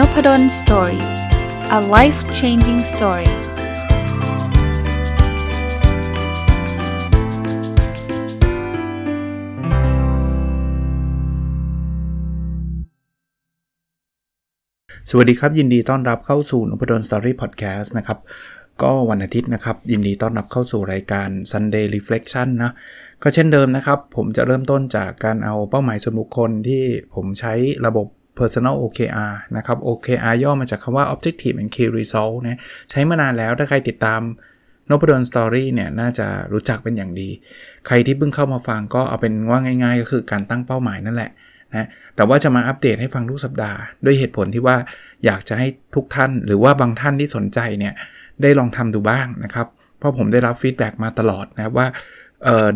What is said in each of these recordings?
Nopadol's Story a life changing story สวัสดีครับ ยินดีต้อนรับเข้าสู่นพดล Story podcast นะครับ ก็วันอาทิตย์นะครับ ยินดีต้อนรับเข้าสู่รายการ Sunday Reflection นะก็เช่นเดิมนะครับ ผมจะเริ่มต้นจากการเอาเป้าหมายส่วนบุคคลที่ผมใช้ระบบ personal OKR นะครับ OKR ย่อมาจากคำว่า objective and key result นะใช้มานานแล้วถ้าใครติดตามนพดล Story เนี่ยน่าจะรู้จักเป็นอย่างดี ใครที่เพิ่งเข้ามาฟังก็เอาเป็นว่าง่าย ๆ ก็คือการตั้งเป้าหมายนั่นแหละนะแต่ว่าจะมาอัปเดตให้ฟังทุกสัปดาห์ ด้วยเหตุผลที่ว่าอยากจะให้ทุกท่านหรือว่าบางท่านที่สนใจเนี่ยได้ลองทำดูบ้างนะครับ เพราะผมได้รับ feedback มาตลอดนะว่า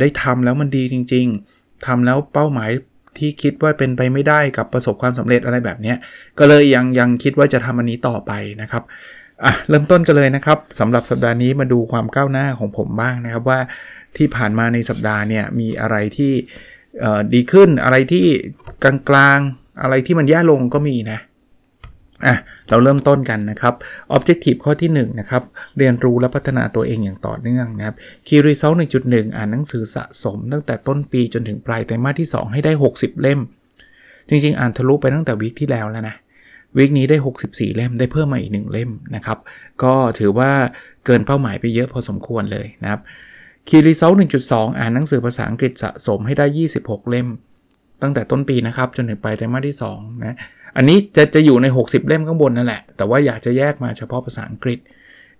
ได้ทำแล้วมันดีจริง ๆทำแล้วเป้าหมาย ที่คิดว่าเป็นไปไม่ได้กับประสบความสำเร็จอะไรแบบนี้ก็เลยยังยังคิดว่าจะทำอันนี้ต่อไปนะครับอะเริ่มต้นกันเลยนะครับสำหรับสัปดาห์นี้มาดูความก้าวหน้าของผมบ้างนะครับว่าที่ผ่านมาในสัปดาห์เนี่ยมีอะไรที่ดีขึ้นอะไรที่กลางๆ อะไรที่มันแย่ลงก็มีนะ อะเราเริ่มต้นกันนะครับ Objective ข้อที่1นะครับเรียนรู้และพัฒนาตัวเองอย่างต่อเนื่องนะครับ Key Result 1.1 อ่านหนังสือสะสม ตั้งแต่ต้นปีจนถึงปลายไตรมาสที่ 2 ให้ได้ 60 เล่ม จริงๆ อ่านทะลุไปตั้งแต่วิกที่แล้วแล้วนะวิกนี้ได้ 64 เล่มได้เพิ่มมาอีก 1 เล่มนะครับ ก็ถือว่าเกินเป้าหมายไปเยอะพอสมควรเลยนะครับ Key Result 1.2 อ่านหนังสือภาษาอังกฤษสะสมให้ได้ 26 เล่ม ตั้งแต่ต้นปีนะครับจนถึงปลายไตรมาสที่2นะ อันนี้จะจะอยู่ใน 60 เล่มข้างบนนั่นแหละ แต่ว่าอยากจะแยกมาเฉพาะภาษาอังกฤษ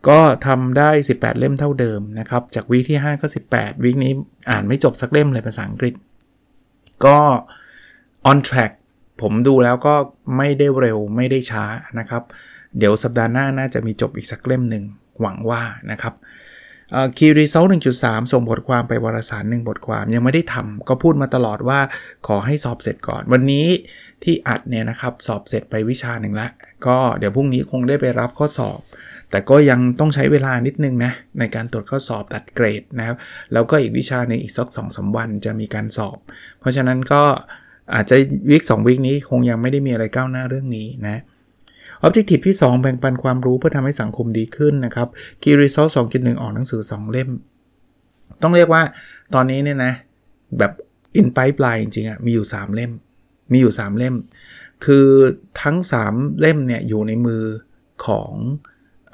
ก็ทำได้ 18 เล่มเท่าเดิมนะครับ จากวีคที่ 5 ก็ 18 วีคนี้อ่านไม่จบสักเล่มเลยภาษาอังกฤษ ก็ on track ผมดูแล้วก็ไม่ได้เร็วไม่ได้ช้านะครับ เดี๋ยวสัปดาห์หน้าน่าจะมีจบอีกสักเล่มหนึ่งหวังว่านะครับ คีรีเซล1.3ส่งบทความไปวารสารหนึ่งบทความยังไม่ได้ทำก็พูดมาตลอดว่าขอให้สอบเสร็จก่อน วันนี้ที่อัดเนี่ยนะครับสอบเสร็จไปวิชาหนึ่งละก็เดี๋ยวพรุ่งนี้คงได้ไปรับข้อสอบ แต่ก็ยังต้องใช้เวลานิดนึงนะในการตรวจข้อสอบตัดเกรดนะครับแล้วก็อีกวิชาหนึ่งอีกสักสองสาวันจะมีการสอบ เพราะฉะนั้นก็อาจจะวิกสองวิกนี้คงยังไม่ได้มีอะไรก้าวหน้าเรื่องนี้นะ Objective ที่ 2 แบ่งปันความรู้เพื่อทำให้สังคมดีขึ้นนะครับ Key Result 2.1 ออกหนังสือ 2 เล่ม ต้องเรียกว่าตอนนี้เนี่ยนะ แบบ in pipeline จริงๆอะมีอยู่ 3 เล่ม มีอยู่ 3 เล่ม คือทั้ง 3 เล่มเนี่ยอยู่ในมือของ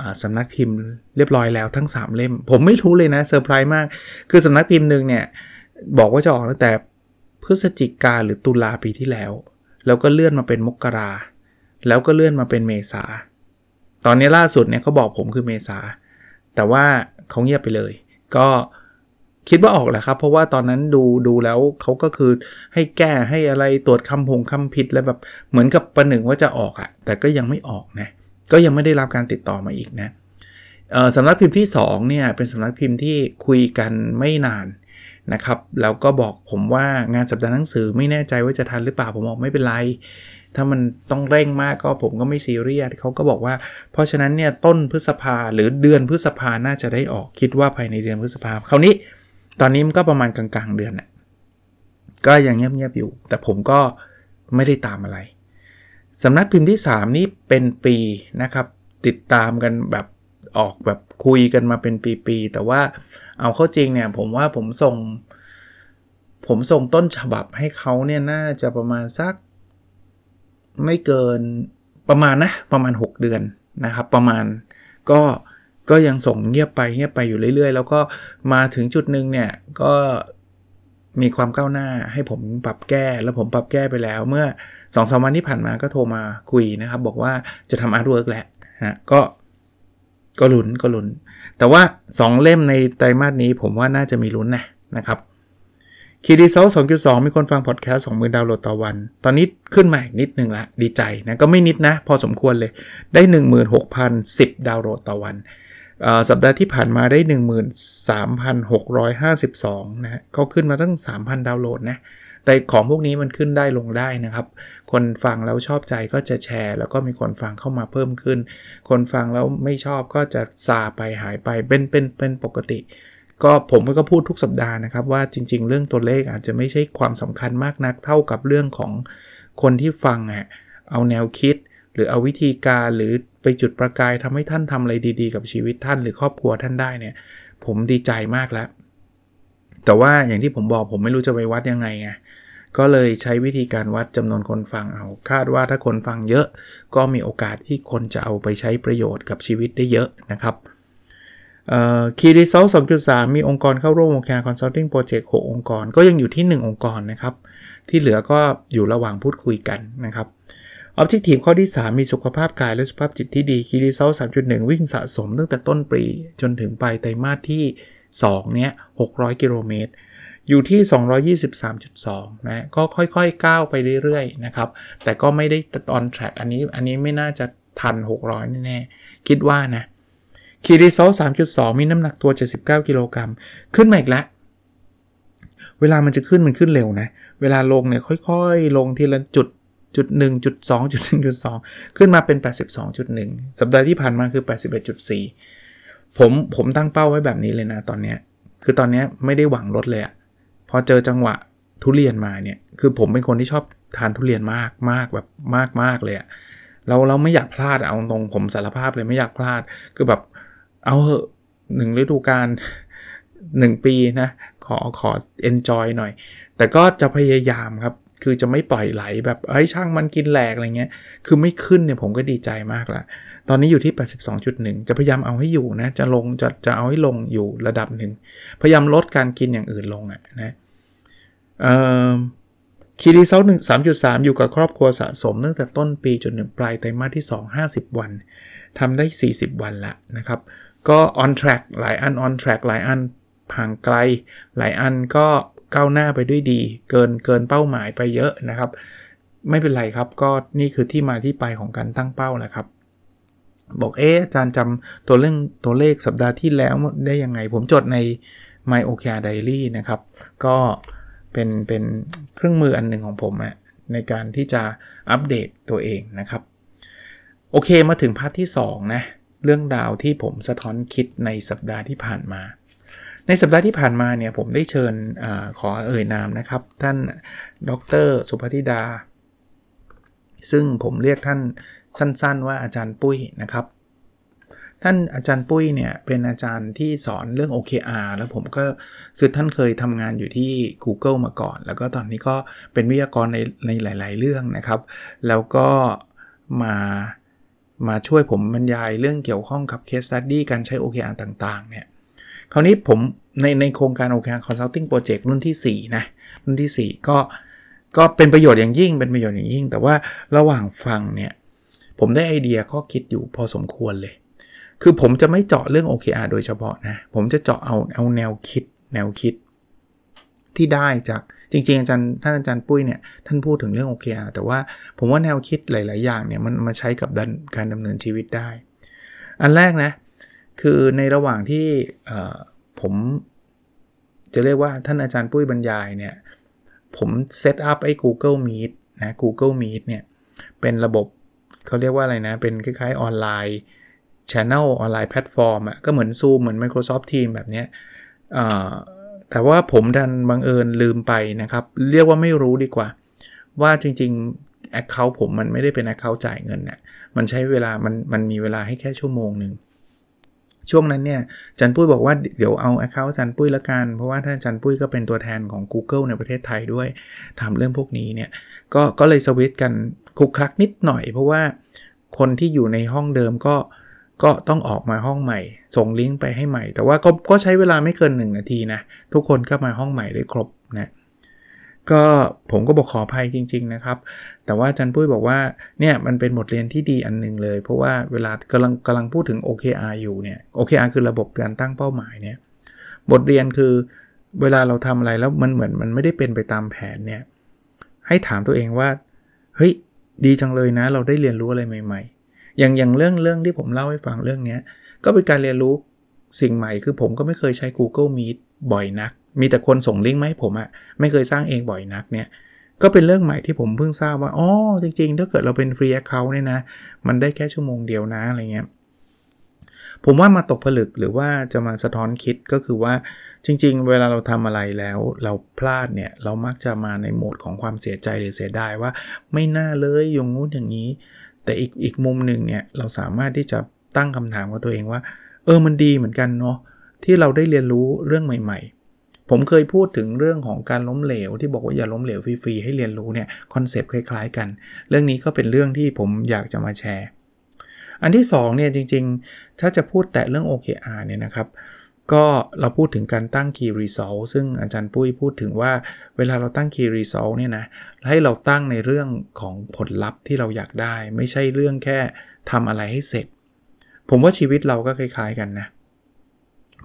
อสำนักพิมพ์เรียบร้อยแล้วทั้ง 3 เล่ม ผมไม่รู้เลยนะเซอร์ไพรส์มาก คือสำนักพิมพ์หนึ่งเนี่ยบอกว่าจะออกตั้งแต่พฤศจิกาหรือตุลาปีที่แล้ว แล้วก็เลื่อนมาเป็นมกรา แล้วก็เลื่อนมาเป็นเมษา ตอนนี้ล่าสุดเนี่ยเขาบอกผมคือเมษา แต่ว่าเขาเงียบไปเลย ก็คิดว่าออกแหละครับ เพราะว่าตอนนั้นดูดูแล้วเขาก็คือให้แก้ให้อะไรตรวจคำพงคำผิดแล้วแบบเหมือนกับประหนึ่งว่าจะออกอะแต่ก็ยังไม่ออกนะ ก็ยังไม่ได้รับการติดต่อมาอีกนะสำนักพิมพ์ที่2เนี่ยเป็นสำนักพิมพ์ที่คุยกันไม่นานนะครับ แล้วก็บอกผมว่างานสัปดาห์หนังสือไม่แน่ใจว่าจะทันหรือเปล่าผมบอกไม่เป็นไร ถ้ามันต้องเร่งมากก็ผมก็ไม่ซีเรียสเขาก็บอกว่า เพราะฉะนั้นเนี่ยต้นพฤษภาหรือเดือนพฤษภาน่าจะได้ออกคิดว่าภายในเดือนพฤษภาคราวนี้ ตอนนี้มันก็ประมาณกลางๆ เดือนน่ะก็ยังเงียบๆอยู่ แต่ผมก็ไม่ได้ตามอะไรสำนักพิมพ์ที่ 3 นี้เป็นปีนะครับ ติดตามกันแบบออกแบบคุยกันมาเป็นปีๆแต่ว่าเอาเข้าจริงเนี่ยผมว่าผมส่ง ผมส่งต้นฉบับให้เขาเนี่ยน่าจะประมาณสัก ไม่เกินประมาณนะประมาณ 6 เดือนนะครับ ประมาณก็ก็ยังส่งเงียบไปเงียบไปอยู่เรื่อย ๆ แล้วก็มาถึงจุดหนึ่งเนี่ยก็มีความก้าวหน้าให้ผมปรับแก้แล้วผมปรับแก้ไปแล้ว เมื่อ2-3วันที่ผ่านมาก็โทรมาคุยนะครับ บอกว่าจะทำ artwork แหละนะก็ก็ลุ้นก็ลุ้น แต่ว่า 2 เล่มในไตรมาสนี้ผมว่าน่าจะมีลุ้นนะนะครับ key result 2.2มีคนฟังพอดแคสต์20,000ดาวน์โหลดต่อวัน ตอนนี้ขึ้นมาอีกนิดนึงละ ดีใจนะ ก็ไม่นิดนะ พอสมควรเลย ได้ 16,010 ดาวน์โหลดต่อวัน สัปดาห์ที่ผ่านมาได้ 13,652 นะก็ขึ้นมาตั้ง 3,000 ดาวน์โหลดนะ แต่ของพวกนี้มันขึ้นได้ลงได้นะครับ คนฟังแล้วชอบใจก็จะแชร์ แล้วก็มีคนฟังเข้ามาเพิ่มขึ้น คนฟังแล้วไม่ชอบก็จะซาไปหายไป เป็นเป็นเป็นปกติ ก็ผมก็พูดทุกสัปดาห์นะครับว่าจริง ๆ เรื่องตัวเลขอาจจะไม่ใช่ความสำคัญมากนักเท่ากับเรื่องของคนที่ฟังอะเอาแนวคิด หรือเอาวิธีการหรือไปจุดประกายทำให้ท่านทำอะไรดี ๆ กับชีวิตท่านหรือครอบครัวท่านได้เนี่ย ผมดีใจมากแล้ว แต่ว่าอย่างที่ผมบอกผมไม่รู้จะไปวัดยังไงไงก็เลยใช้วิธีการวัดจำนวนคนฟังเอา คาดว่าถ้าคนฟังเยอะ ก็มีโอกาสที่คนจะเอาไปใช้ประโยชน์กับชีวิตได้เยอะนะครับ Key Result 2.3มีองค์กรเข้าร่วม OKR Consulting Project 6องค์กร ก็ยังอยู่ที่ 1 องค์กรนะครับ ที่เหลือก็อยู่ระหว่างพูดคุยกันนะครับ Objective ข้อที่ 3 มีสุขภาพกายและสุขภาพจิตที่ดี Key Result 3.1วิ่งสะสมตั้งแต่ต้นปี จนถึงปลายไตรมาสที่ 2 เนี้ย600กิโลเมตร อยู่ที่ 223.2 นะ ก็ค่อยๆ ก้าวไปเรื่อยๆ นะครับ แต่ก็ไม่ได้ on track อันนี้อันนี้ไม่น่าจะทัน 600 แน่ๆ คิดว่านะ Key Result 3.2 มีน้ำหนักตัว 79 กิโลกรัม ขึ้นมาอีกแล้ว เวลามันจะขึ้นมันขึ้นเร็วนะ เวลาลงเนี่ยค่อยๆ ลงทีละจุดจุดหนึ่งจุดสองจุดหนึ่งจุดสองขึ้นมาเป็น 82.1 สัปดาห์ที่ผ่านมาคือ 81.4 ผมผมตั้งเป้าไว้แบบนี้เลยนะตอนนี้คือตอนนี้ไม่ได้หวังลดเลยอะพอเจอจังหวะทุเรียนมาเนี่ย คือผมเป็นคนที่ชอบทานทุเรียนมากมากแบบมากมากเลยอะเราเราไม่อยากพลาดเอาตรงผมสารภาพเลยไม่อยากพลาด คือแบบ เอาเหอะหนึ่งฤดูกาลหนึ่งปีนะ ขอขอ enjoy หน่อย แต่ก็จะพยายามครับ คือจะไม่ปล่อยไหลแบบเฮ้ยช่างมันกินแหลกอะไรเงี้ย คือไม่ขึ้นเนี่ยผมก็ดีใจมากละตอนนี้อยู่ที่ 82.1 จะพยายามเอาให้อยู่นะ จะลงจะจะเอาให้ลงอยู่ระดับหนึ่ง พยายามลดการกินอย่างอื่นลงอะนะคีรีเซลหนึ่งสามจุดสามอยู่กับครอบครัวสะสมตั้งแต่ต้นปีจนถึงปลายไตรมาสที่ 2 50 วันทำได้ 40 วันละนะครับ ก็ on track หลายอัน on track หลายอันผ่างไกล หลายอันก็ก้าวหน้าไปด้วยดี เกินเกินเป้าหมายไปเยอะนะครับ ไม่เป็นไรครับก็นี่คือที่มาที่ไปของการตั้งเป้าแหละครับ บอกเอ๊อาจารย์จำตัวเรื่องตัวเลขสัปดาห์ที่แล้วได้ยังไง ผมจดใน My OKR Diary นะครับ ก็เป็นเป็นเครื่องมืออันหนึ่งของผมอะในการที่จะอัปเดตตัวเองนะครับ โอเคมาถึงพาร์ทที่ 2 นะ เรื่องราวที่ผมสะท้อนคิดในสัปดาห์ที่ผ่านมา ในสัปดาห์ที่ผ่านมาเนี่ยผมได้เชิญอขอเอ่ยนามนะครับ ท่านดรสุภธิดา ซึ่งผมเรียกท่านสั้นๆ ว่าอาจารย์ปุ้ยนะครับ ท่านอาจารย์ปุ้ยเนี่ยเป็นอาจารย์ที่สอนเรื่อง OKR แล้วผมก็คือท่านเคยทำงานอยู่ที่ Google มาก่อน แล้วก็ตอนนี้ก็เป็นวิทยากรในในหลาย ๆ เรื่องนะครับ แล้วก็มา มาช่วยผมบรรยายเรื่องเกี่ยวข้องกับ case study การใช้ OKR ต่างๆเนี่ยคราวนี้ผมในในโครงการ OKR Consulting Project รุ่นที่ 4 นะ รุ่นที่ 4 ก็ก็เป็นประโยชน์อย่างยิ่งเป็นประโยชน์อย่างยิ่ง แต่ว่าระหว่างฟังเนี่ย ผมได้ไอเดียข้อคิดอยู่พอสมควรเลย คือผมจะไม่เจาะเรื่อง OKR โดยเฉพาะนะ ผมจะเจาะเอาเอาแนวคิด แนวคิด ที่ได้จาก จริงๆอาจารย์ท่านอาจารย์ปุ้ยเนี่ยท่านพูดถึงเรื่อง OKR แต่ว่าผมว่าแนวคิดหลาย ๆ อย่างเนี่ยมันมาใช้กับการดำเนินชีวิตได้ อันแรกนะคือในระหว่างที่ผมจะเรียกว่าท่านอาจารย์ปุ้ยบรรยายเนี่ยผมเซตอัพไอ้ Google Meet นะ Google Meet เนี่ยเป็นระบบเขาเรียกว่าอะไรนะ เป็นคล้ายๆออนไลน์ Channel ออนไลน์แพลตฟอร์มอะก็เหมือน Zoom เหมือน Microsoft Teams แบบเนี้ย แต่ว่าผมดันบังเอิญลืมไปนะครับ เรียกว่าไม่รู้ดีกว่า ว่าจริงๆ Account ผมมันไม่ได้เป็น Account จ่ายเงินเนี่ยมันใช้เวลามันมันมีเวลาให้แค่ชั่วโมงหนึ่งช่วงนั้นเนี่ยจารย์ปุ้ยบอกว่าเดี๋ยวเอา Account จารย์ปุ้ยละกัน เพราะว่าถ้าจารย์ปุ้ยก็เป็นตัวแทนของ Google ในประเทศไทยด้วยทำเรื่องพวกนี้เนี่ยก็ก็เลยสวิตกันคุกคลักนิดหน่อย เพราะว่าคนที่อยู่ในห้องเดิมก็ ก็ต้องออกมาห้องใหม่ ส่งลิงก์ไปให้ใหม่ แต่ว่าก็ก็ใช้เวลาไม่เกิน 1 นาทีนะ ทุกคนก็มาห้องใหม่ได้ครบนะก็ผมก็บอกขออภัยจริง ๆ นะครับ แต่ว่าจันปุ้ยบอกว่าเนี่ยมันเป็นบทเรียนที่ดีอันหนึ่งเลย เพราะว่าเวลากำลังกำลังพูดถึง OKR อยู่เนี่ย OKR คือระบบการตั้งเป้าหมายเนี่ยบทเรียนคือเวลาเราทำอะไรแล้วมันเหมือนมันไม่ได้เป็นไปตามแผนเนี่ยให้ถามตัวเองว่าเฮ้ยดีจังเลยนะ เราได้เรียนรู้อะไรใหม่ ๆ อย่างอย่างเรื่องเรื่องที่ผมเล่าให้ฟังเรื่องนี้ก็เป็นการเรียนรู้สิ่งใหม่คือผมก็ไม่เคยใช้ Google Meet บ่อยนัก มีแต่คนส่งลิงก์มาให้ผมอะไม่เคยสร้างเองบ่อยนักเนี่ยก็เป็นเรื่องใหม่ที่ผมเพิ่งทราบว่าอ๋อจริงๆ ถ้าเกิดเราเป็น free account เนี่ยนะ มันได้แค่ชั่วโมงเดียวนะอะไรเงี้ยผมว่ามาตกผลึกหรือว่าจะมาสะท้อนคิดก็คือว่าจริง ๆ เวลาเราทำอะไรแล้วเราพลาดเนี่ยเรามักจะมาในโหมดของความเสียใจหรือเสียดายว่า ไม่น่าเลยอย่างงู้นอย่างนี้ แต่อีกอีกมุมหนึ่งเนี่ยเราสามารถที่จะตั้งคำถามกับตัวเองว่า เออมันดีเหมือนกันเนาะที่เราได้เรียนรู้เรื่องใหม่ ๆ ผมเคยพูดถึงเรื่องของการล้มเหลว ที่บอกว่าอย่าล้มเหลวฟรีๆให้เรียนรู้เนี่ยคอนเซปต์คล้าย ๆ กัน เรื่องนี้ก็เป็นเรื่องที่ผมอยากจะมาแชร์ อันที่2เนี่ยจริงๆ ถ้าจะพูดแต่เรื่อง OKR เนี่ยนะครับ ก็เราพูดถึงการตั้ง Key Result ซึ่งอาจารย์ปุ้ยพูดถึงว่าเวลาเราตั้ง Key Result เนี่ยนะให้เราตั้งในเรื่องของผลลัพธ์ที่เราอยากได้ ไม่ใช่เรื่องแค่ทำอะไรให้เสร็จ ผมว่าชีวิตเราก็คล้าย ๆกันนะ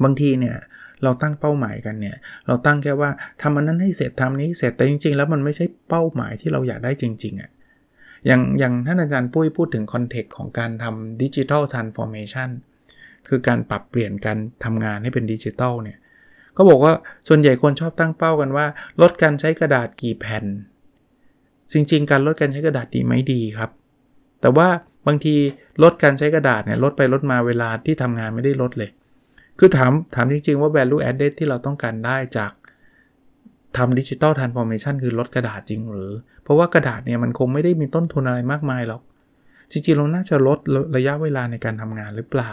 บางทีเนี่ยเราตั้งเป้าหมายกันเนี่ย เราตั้งแค่ว่าทำอันนั้นให้เสร็จทำนี้เสร็จแต่จริง ๆ แล้วมันไม่ใช่เป้าหมายที่เราอยากได้จริงๆอะ่ะอย่างอย่างท่านอาจารย์ปุ้ยพูดถึง context ของการทำ digital transformation คือการปรับเปลี่ยนการทำงานให้เป็นดิจิทัลเนี่ยก็บอกว่าส่วนใหญ่คนชอบตั้งเป้ากันว่า ลดการใช้กระดาษกี่แผ่น จริง ๆ การลดการใช้กระดาษดีไหมดีครับ แต่ว่าบางทีลดการใช้กระดาษเนี่ยลดไปลดมาเวลาที่ทำงานไม่ได้ลดเลย คือถามถามจริง ๆ ว่า value added ที่เราต้องการได้จากทำ digital transformation คือลดกระดาษจริงหรือ เพราะว่ากระดาษเนี่ยมันคงไม่ได้มีต้นทุนอะไรมากมายหรอก จริงๆ เราน่าจะลดระยะเวลาในการทำงานหรือเปล่า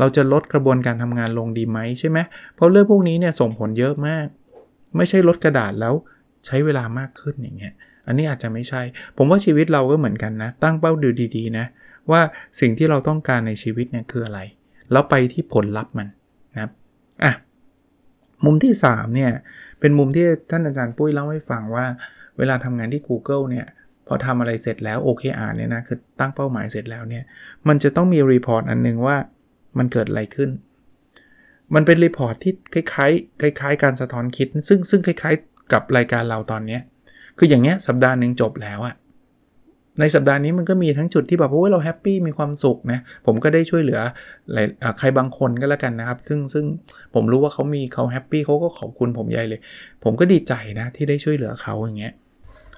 เราจะลดกระบวนการทำงานลงดีไหมใช่ไหมเพราะเรื่องพวกนี้เนี่ยส่งผลเยอะมาก ไม่ใช่ลดกระดาษแล้วใช้เวลามากขึ้นอย่างเงี้ย อันนี้อาจจะไม่ใช่ ผมว่าชีวิตเราก็เหมือนกันนะ ตั้งเป้าดูดีๆนะ ว่าสิ่งที่เราต้องการในชีวิตเนี่ยคืออะไร แล้วไปที่ผลลัพธ์มันนะครับอะมุมที่3เนี่ยเป็นมุมที่ท่านอาจารย์ปุ้ยเล่าให้ฟังว่า เวลาทำงานที่ Google เนี่ยพอทำอะไรเสร็จแล้ว OKR เนี่ยนะคือตั้งเป้าหมายเสร็จแล้วเนี่ยมันจะต้องมี report อันนึงว่า มันเกิดอะไรขึ้น มันเป็น report ที่คล้ายๆคล้ายๆ การสะท้อนคิด ซึ่งซึ่งคล้ายๆ กับรายการเราตอนนี้คืออย่างเงี้ยสัปดาห์หนึ่งจบแล้วอะในสัปดาห์นี้มันก็มีทั้งจุดที่แบบโอ้ยเรา happy มีความสุขนะผมก็ได้ช่วยเหลือใครบางคนก็แล้วกันนะครับ ซึ่งซึ่งผมรู้ว่าเขามีเขาแฮปปี้เขาก็ขอบคุณผมใหญ่เลย ผมก็ดีใจนะที่ได้ช่วยเหลือเขาอย่างเงี้ย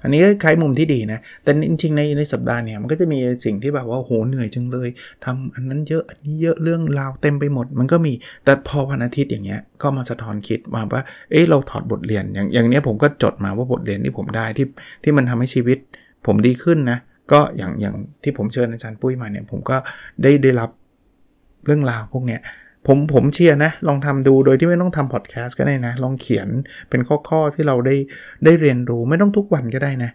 อันนี้ก็คล้ายมุมที่ดีนะ แต่จริงๆในในสัปดาห์เนี่ยมันก็จะมีสิ่งที่แบบว่าโหเหนื่อยจังเลยทำอันนั้นเยอะอันนี้เยอะเรื่องราวเต็มไปหมด มันก็มีแต่พอวันอาทิตย์อย่างเงี้ยก็มาสะท้อนคิดมาว่าเอ๊ะเราถอดบทเรียนอย่างอย่างเนี้ยผมก็จดมาว่าบทเรียนที่ผมได้ที่ที่มันทำให้ชีวิต ผมดีขึ้นนะก็อย่างอย่างที่ผมเชิญอาจารย์ปุ้ยมาเนี่ยผมก็ได้ได้รับเรื่องราวพวกเนี้ย ผมผมเชียร์นะ ลองทำดูโดยที่ไม่ต้องทำพอดแคสต์ก็ได้นะ ลองเขียนเป็นข้อๆที่เราได้ได้เรียนรู้ไม่ต้องทุกวันก็ได้นะ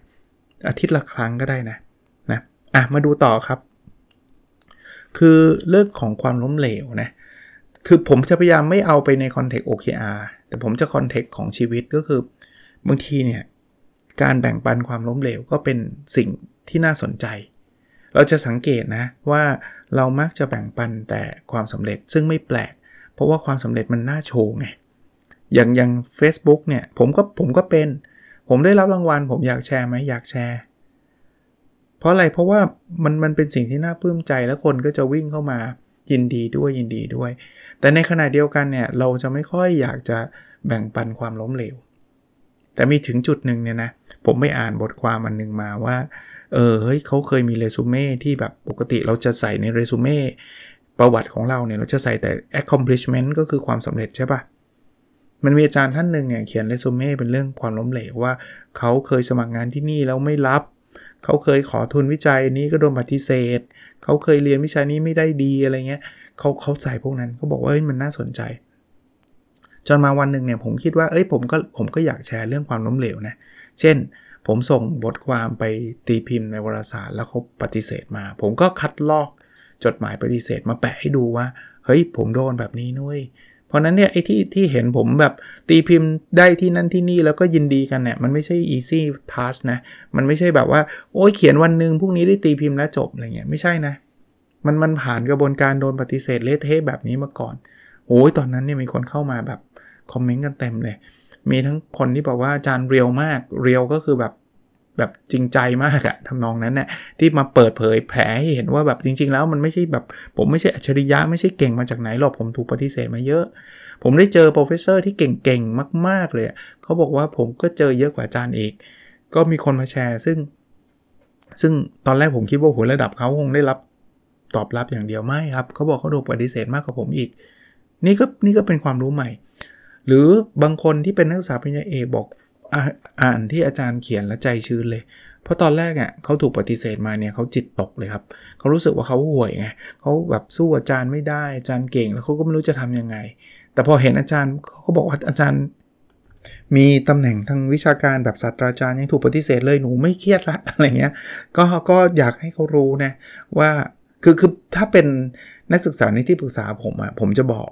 อาทิตย์ละครั้งก็ได้นะนะอะมาดูต่อครับ คือเรื่องของความล้มเหลวนะ คือผมจะพยายามไม่เอาไปในคอนเทกต์ OKR แต่ผมจะ context ของชีวิตก็คือบางทีเนี่ย การแบ่งปันความล้มเหลวก็เป็นสิ่งที่น่าสนใจ เราจะสังเกตนะว่าเรามักจะแบ่งปันแต่ความสำเร็จซึ่งไม่แปลก เพราะว่าความสำเร็จมันน่าโชว์ไงอย่างอย่าง a c e b o o k เนี่ยผมก็ผมก็เป็น ผมได้รับรางวัล ผมอยากแชร์ไหมอยากแชร์ เพราะอะไรเพราะว่ามันมันเป็นสิ่งที่น่าปลื้มใจแล้วคนก็จะวิ่งเข้ามายินดีด้วยยินดีด้วย แต่ในขณะเดียวกันเนี่ยเราจะไม่ค่อยอยากจะแบ่งปันความล้มเหลว แต่มีถึงจุดหนึ่งเนี่ยนะผมไม่อ่านบทความอันนึงมาว่า เออเฮ้ยเขาเคยมีเรซูเม่ที่แบบปกติเราจะใส่ในเรซูเม่ประวัติของเราเนี่ยเราจะใส่แต่ accomplishment ก็คือความสำเร็จใช่ปะมันมีอาจารย์ท่านหนึ่งเนี่ยเขียนเรซูเม่เป็นเรื่องความล้มเหลวว่าเขาเคยสมัครงานที่นี่แล้วไม่รับ เขาเคยขอทุนวิจัยนี้ก็โดนปฏิเสธ เขาเคยเรียนวิชานี้ไม่ได้ดีอะไรเงี้ยเขาเขาใส่พวกนั้นเขาบอกว่าเฮ้ยมันน่าสนใจ จนมาวันหนึ่งเนี่ยผมคิดว่าเอ้ยผมก็ผมก็อยากแชร์เรื่องความล้มเหลวนะ เช่น ผมส่งบทความไปตีพิมพ์ในวารสารแล้วเขาปฏิเสธมา ผมก็คัดลอกจดหมายปฏิเสธมาแปะให้ดูว่าเฮ้ยผมโดนแบบนี้นุ้ยเพราะนั้นเนี่ยไอ้ที่ที่เห็นผมแบบตีพิมพ์ได้ที่นั่นที่นี่แล้วก็ยินดีกันเนี่ยมันไม่ใช่ easy task นะ มันไม่ใช่แบบว่า โอ้ยเขียนวันหนึ่งพรุ่งนี้ได้ตีพิมพ์แล้วจบอะไรเงี้ยไม่ใช่นะ มันมันผ่านกระบวนการโดนปฏิเสธเละเทะแบบนี้มาก่อนโอ้ยตอนนั้นเนี่ยมีคนเข้ามาแบบ comment กันเต็มเลย มีทั้งคนที่บอกว่าอาจารย์ real มาก real ก็คือแบบ แบบจริงใจมากอะทำนองนั้นเนี่ยที่มาเปิดเผยแผลให้เห็นว่าแบบจริง ๆ แล้วมันไม่ใช่แบบ ผมไม่ใช่อัจฉริยะไม่ใช่เก่งมาจากไหนหรอกผมถูกปฏิเสธมาเยอะ ผมได้เจอ professor ที่เก่งๆมาก ๆ เลยเขาบอกว่าผมก็เจอเยอะกว่าอาจารย์อีก ก็มีคนมาแชร์ ซึ่ง ซึ่งตอนแรกผมคิดว่าหัวระดับเขาคงได้รับตอบรับอย่างเดียวไม่ครับเขาบอกเขาถูกปฏิเสธมากกว่าผมอีก นี่ก็นี่ก็เป็นความรู้ใหม่ หรือบางคนที่เป็นนักศึกษาปริญญาเอกบอก อ่านที่อาจารย์เขียนแล้วใจชื้นเลย เพราะตอนแรกอะเขาถูกปฏิเสธมาเนี่ยเขาจิตตกเลยครับเขารู้สึกว่าเขาห่วยไงเขาแบบสู้อาจารย์ไม่ได้อาจารย์เก่งแล้วเขาก็ไม่รู้จะทํำยังไง แต่พอเห็นอาจารย์เขาก็บอกว่าอาจารย์ มีตำแหน่งทางวิชาการแบบศาสตราจารย์ยังถูกปฏิเสธเลยหนูไม่เครียดละอะไรเงี้ยก็ก็อยากให้เขารู้นะว่าคือคือถ้าเป็นนักศึกษาในที่ปรึกษาผมอะผมจะบอก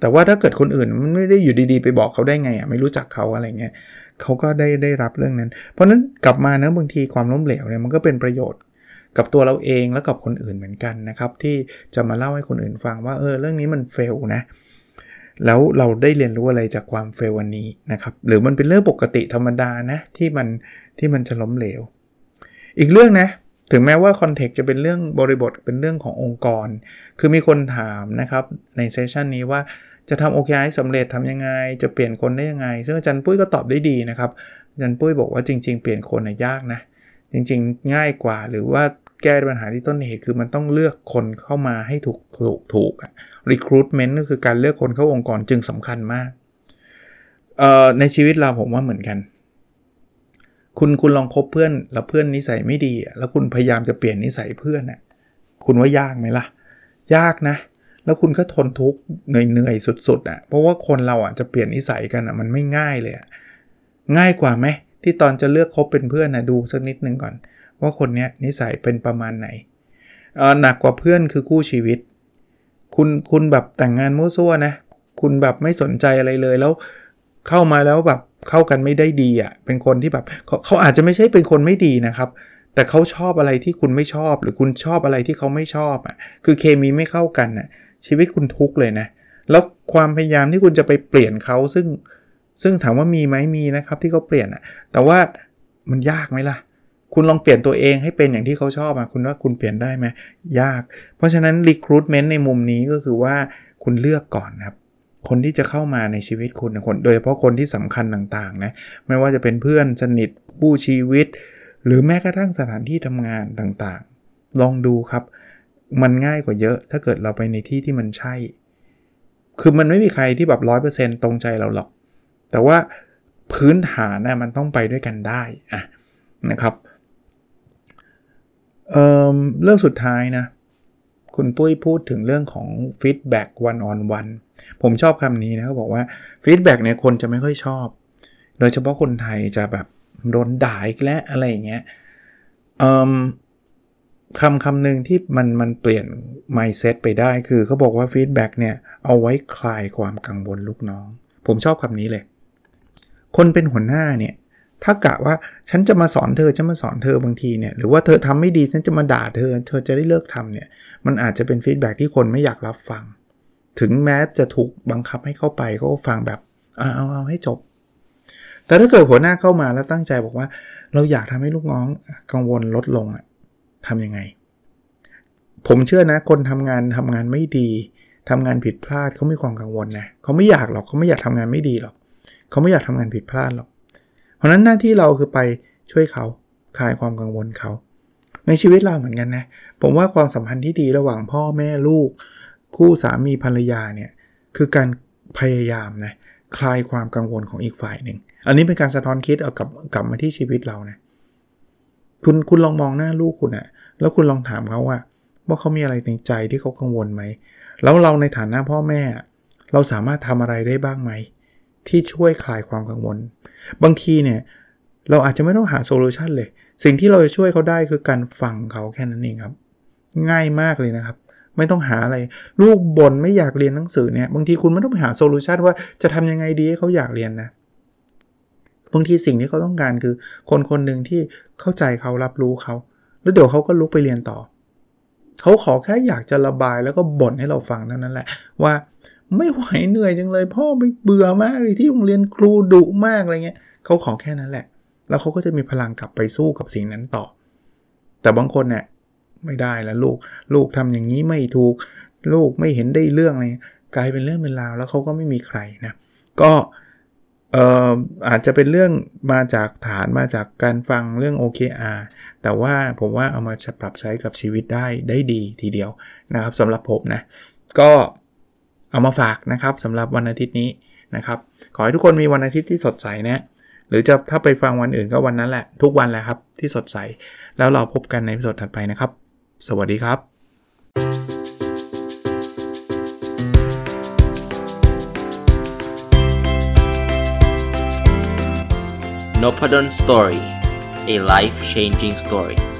แต่ว่าถ้าเกิดคนอื่นมันไม่ได้อยู่ดีๆ ไปบอกเขาได้ไงอะไม่รู้จักเขาอะไรเงี้ยเขาก็ได้ได้รับเรื่องนั้น เพราะนั้นกลับมานะบางทีความล้มเหลวเนี่ยมันก็เป็นประโยชน์กับตัวเราเองและกับคนอื่นเหมือนกันนะครับ ที่จะมาเล่าให้คนอื่นฟังว่าเออเรื่องนี้มันเฟลนะแล้วเราได้เรียนรู้อะไรจากความเฟลวันนี้นะครับ หรือมันเป็นเรื่องปกติธรรมดานะที่มันที่มันจะล้มเหลว อีกเรื่องนะ ถึงแม้ว่าคอนเทกต์จะเป็นเรื่องบริบทเป็นเรื่องขององค์กร คือมีคนถามนะครับในเซสชันนี้ว่าจะทำ OKR สำเร็จทำยังไง จะเปลี่ยนคนได้ยังไง ซึ่งอาจารย์ปุ้ยก็ตอบได้ดีนะครับอาจารย์ปุ้ยบอกว่าจริง ๆ เปลี่ยนคนนะยากนะ จริง ๆ ง่ายกว่าหรือว่าแก้ปัญหาที่ต้นเหตุคือมันต้องเลือกคนเข้ามาให้ถูกถูกถูก recruitment ก็คือการเลือกคนเข้าองค์กรจึงสำคัญมากในชีวิตเราผมว่าเหมือนกัน คุณคุณลองคบเพื่อนแล้วเพื่อนนิสัยไม่ดี แล้วคุณพยายามจะเปลี่ยนนิสัยเพื่อนน่ะคุณว่ายากไหมล่ะ ยากนะ แล้วคุณก็ทนทุกข์เหนื่อยๆสุดๆอะเพราะว่าคนเราอะจะเปลี่ยนนิสัยกันอะมันไม่ง่ายเลยอะง่ายกว่าไหมที่ตอนจะเลือกคบเป็นเพื่อนนะดูสักนิดนึงก่อน ว่าคนเนี้ยนิสัยเป็นประมาณไหนเออหนักกว่าเพื่อนคือคู่ชีวิต คุณคุณแบบแต่งงานมั่วซั่วนะคุณแบบไม่สนใจอะไรเลยแล้ว เข้ามาแล้วแบบเข้ากันไม่ได้ดีอะ่ะเป็นคนที่แบบเขาเขาอาจจะไม่ใช่เป็นคนไม่ดีนะครับ แต่เขาชอบอะไรที่คุณไม่ชอบ หรือคุณชอบอะไรที่เขาไม่ชอบอะ่ะคือเคมีไม่เข้ากันน่ะชีวิตคุณทุกข์เลยนะ แล้วความพยายามที่คุณจะไปเปลี่ยนเขาซึ่งซึ่งถามว่ามีไหมมีนะครับที่เขาเปลี่ยนอะแต่ว่ามันยากไหมล่ะ คุณลองเปลี่ยนตัวเองให้เป็นอย่างที่เขาชอบอะคุณว่าคุณเปลี่ยนได้ไหมยาก เพราะฉะนั้น recruitment ในมุมนี้ก็คือว่าคุณเลือกก่อนครับ คนที่จะเข้ามาในชีวิตคุณคนโดยเฉพาะคนที่สำคัญต่างๆนะไม่ว่าจะเป็นเพื่อนสนิทผู้ชีวิต หรือแม้กระทั่งสถานที่ทำงานต่างๆ ลองดูครับ มันง่ายกว่าเยอะ ถ้าเกิดเราไปในที่ที่มันใช่ คือมันไม่มีใครที่แบบร้อยเปอร์เซนต์ตรงใจเราหรอก แต่ว่าพื้นฐานนะมันต้องไปด้วยกันได้อะนะครับเเรื่องสุดท้ายนะ คุณปุ้ยพูดถึงเรื่องของ feedback one on one ผมชอบคำนี้นะเขาบอกว่า feedback เนี่ยคนจะไม่ค่อยชอบ โดยเฉพาะคนไทยจะแบบโดนด่าอีกแล้วอะไรอย่างเงี้ยคำคำหนึ่งที่มันมันเปลี่ยน mindset ไปได้คือเขาบอกว่า feedback เนี่ยเอาไว้คลายความกังวลลูกน้อง ผมชอบคำนี้เลย คนเป็นหัวหน้าเนี่ย ถ้ากะว่าฉันจะมาสอนเธอจะมาสอนเธอบางทีเนี่ยหรือว่าเธอทำไม่ดีฉันจะมาด่าเธอ เธอจะได้เลิกทำเนี่ยมันอาจจะเป็นฟีดแบ็ที่คนไม่อยากรับฟัง ถึงแม้จะถูกบังคับให้เข้าไปก็ฟังแบบเอาเอาเอาให้จบ แต่ถ้าเกิดหัวหน้าเข้ามาแล้วตั้งใจบอกว่า เราอยากทำให้ลูกน้องกังวลลดลงอะทำยังไง ผมเชื่อนะคนทำงานทำงานไม่ดีทำงานผิดพลาดเขามีความกังวลนะเขาไม่อยากหรอกเขาไม่อยากทำงานไม่ดีหรอกเขาไม่อยากทำงานผิดพลาดหรอก ราะนั้นหน้าที่เราคือไปช่วยเขาคลายความกังวลเขา ในชีวิตเราเหมือนกันนะ ผมว่าความสัมพันธ์ที่ดีระหว่างพ่อแม่ลูก คู่สามีภรรยาเนี่ยคือการพยายามนะคลายความกังวลของอีกฝ่ายหนึ่ง อันนี้เป็นการสะท้อนคิดเอากลับกลับมาที่ชีวิตเรานะคุณคุณลองมองหน้าลูกคุณอะแล้วคุณลองถามเขาว่าว่าเขามีอะไรในใจที่เขากังวลไหม แล้วเราในฐานะพ่อแม่ เราสามารถทำอะไรได้บ้างไหม ที่ช่วยคลายความกังวล บางทีเนี่ยเราอาจจะไม่ต้องหา solution เลย สิ่งที่เราจะช่วยเขาได้คือการฟังเขาแค่นั้นเองครับ ง่ายมากเลยนะครับ ไม่ต้องหาอะไร ลูกบ่นไม่อยากเรียนหนังสือเนี่ย บางทีคุณไม่ต้องไปหา solution ว่าจะทำยังไงดีให้เขาอยากเรียนนะ บางทีสิ่งที่เขาต้องการคือ คนคนหนึ่งที่เข้าใจเขารับรู้เขา แล้วเดี๋ยวเขาก็ลุกไปเรียนต่อ เขาขอแค่อยากจะระบายแล้วก็บ่นให้เราฟังเท่านั้นแหละว่า ไม่ไหวเหนื่อยจังเลย พ่อไม่เบื่อมากเลยที่โรงเรียนครูดุมากอะไรเงี้ยเขาขอแค่นั้นแหละ แล้วเขาก็จะมีพลังกลับไปสู้กับสิ่งนั้นต่อ แต่บางคนเนี่ยไม่ได้แล้วลูกลูกทำอย่างนี้ไม่ถูก ลูกไม่เห็นได้เรื่องอะไรกลายเป็นเรื่องเป็นราวแล้วเขาก็ไม่มีใครนะก็เอ่ออาจจะเป็นเรื่องมาจากฐานมาจากการฟังเรื่อง OKR แต่ว่าผมว่าเอามาปรับใช้กับชีวิตได้ได้ดีทีเดียวนะครับสำหรับผมนะ ก็ เอามาฝากนะครับสำหรับวันอาทิตย์นี้นะครับขอให้ทุกคนมีวันอาทิตย์ที่สดใสนะหรือจะถ้าไปฟังวันอื่นก็วันนั้นแหละ ทุกวันแหละครับที่สดใส แล้วเราพบกันในสดถัดไปนะครับ สวัสดีครับ n o p ด d o n Story a life changing story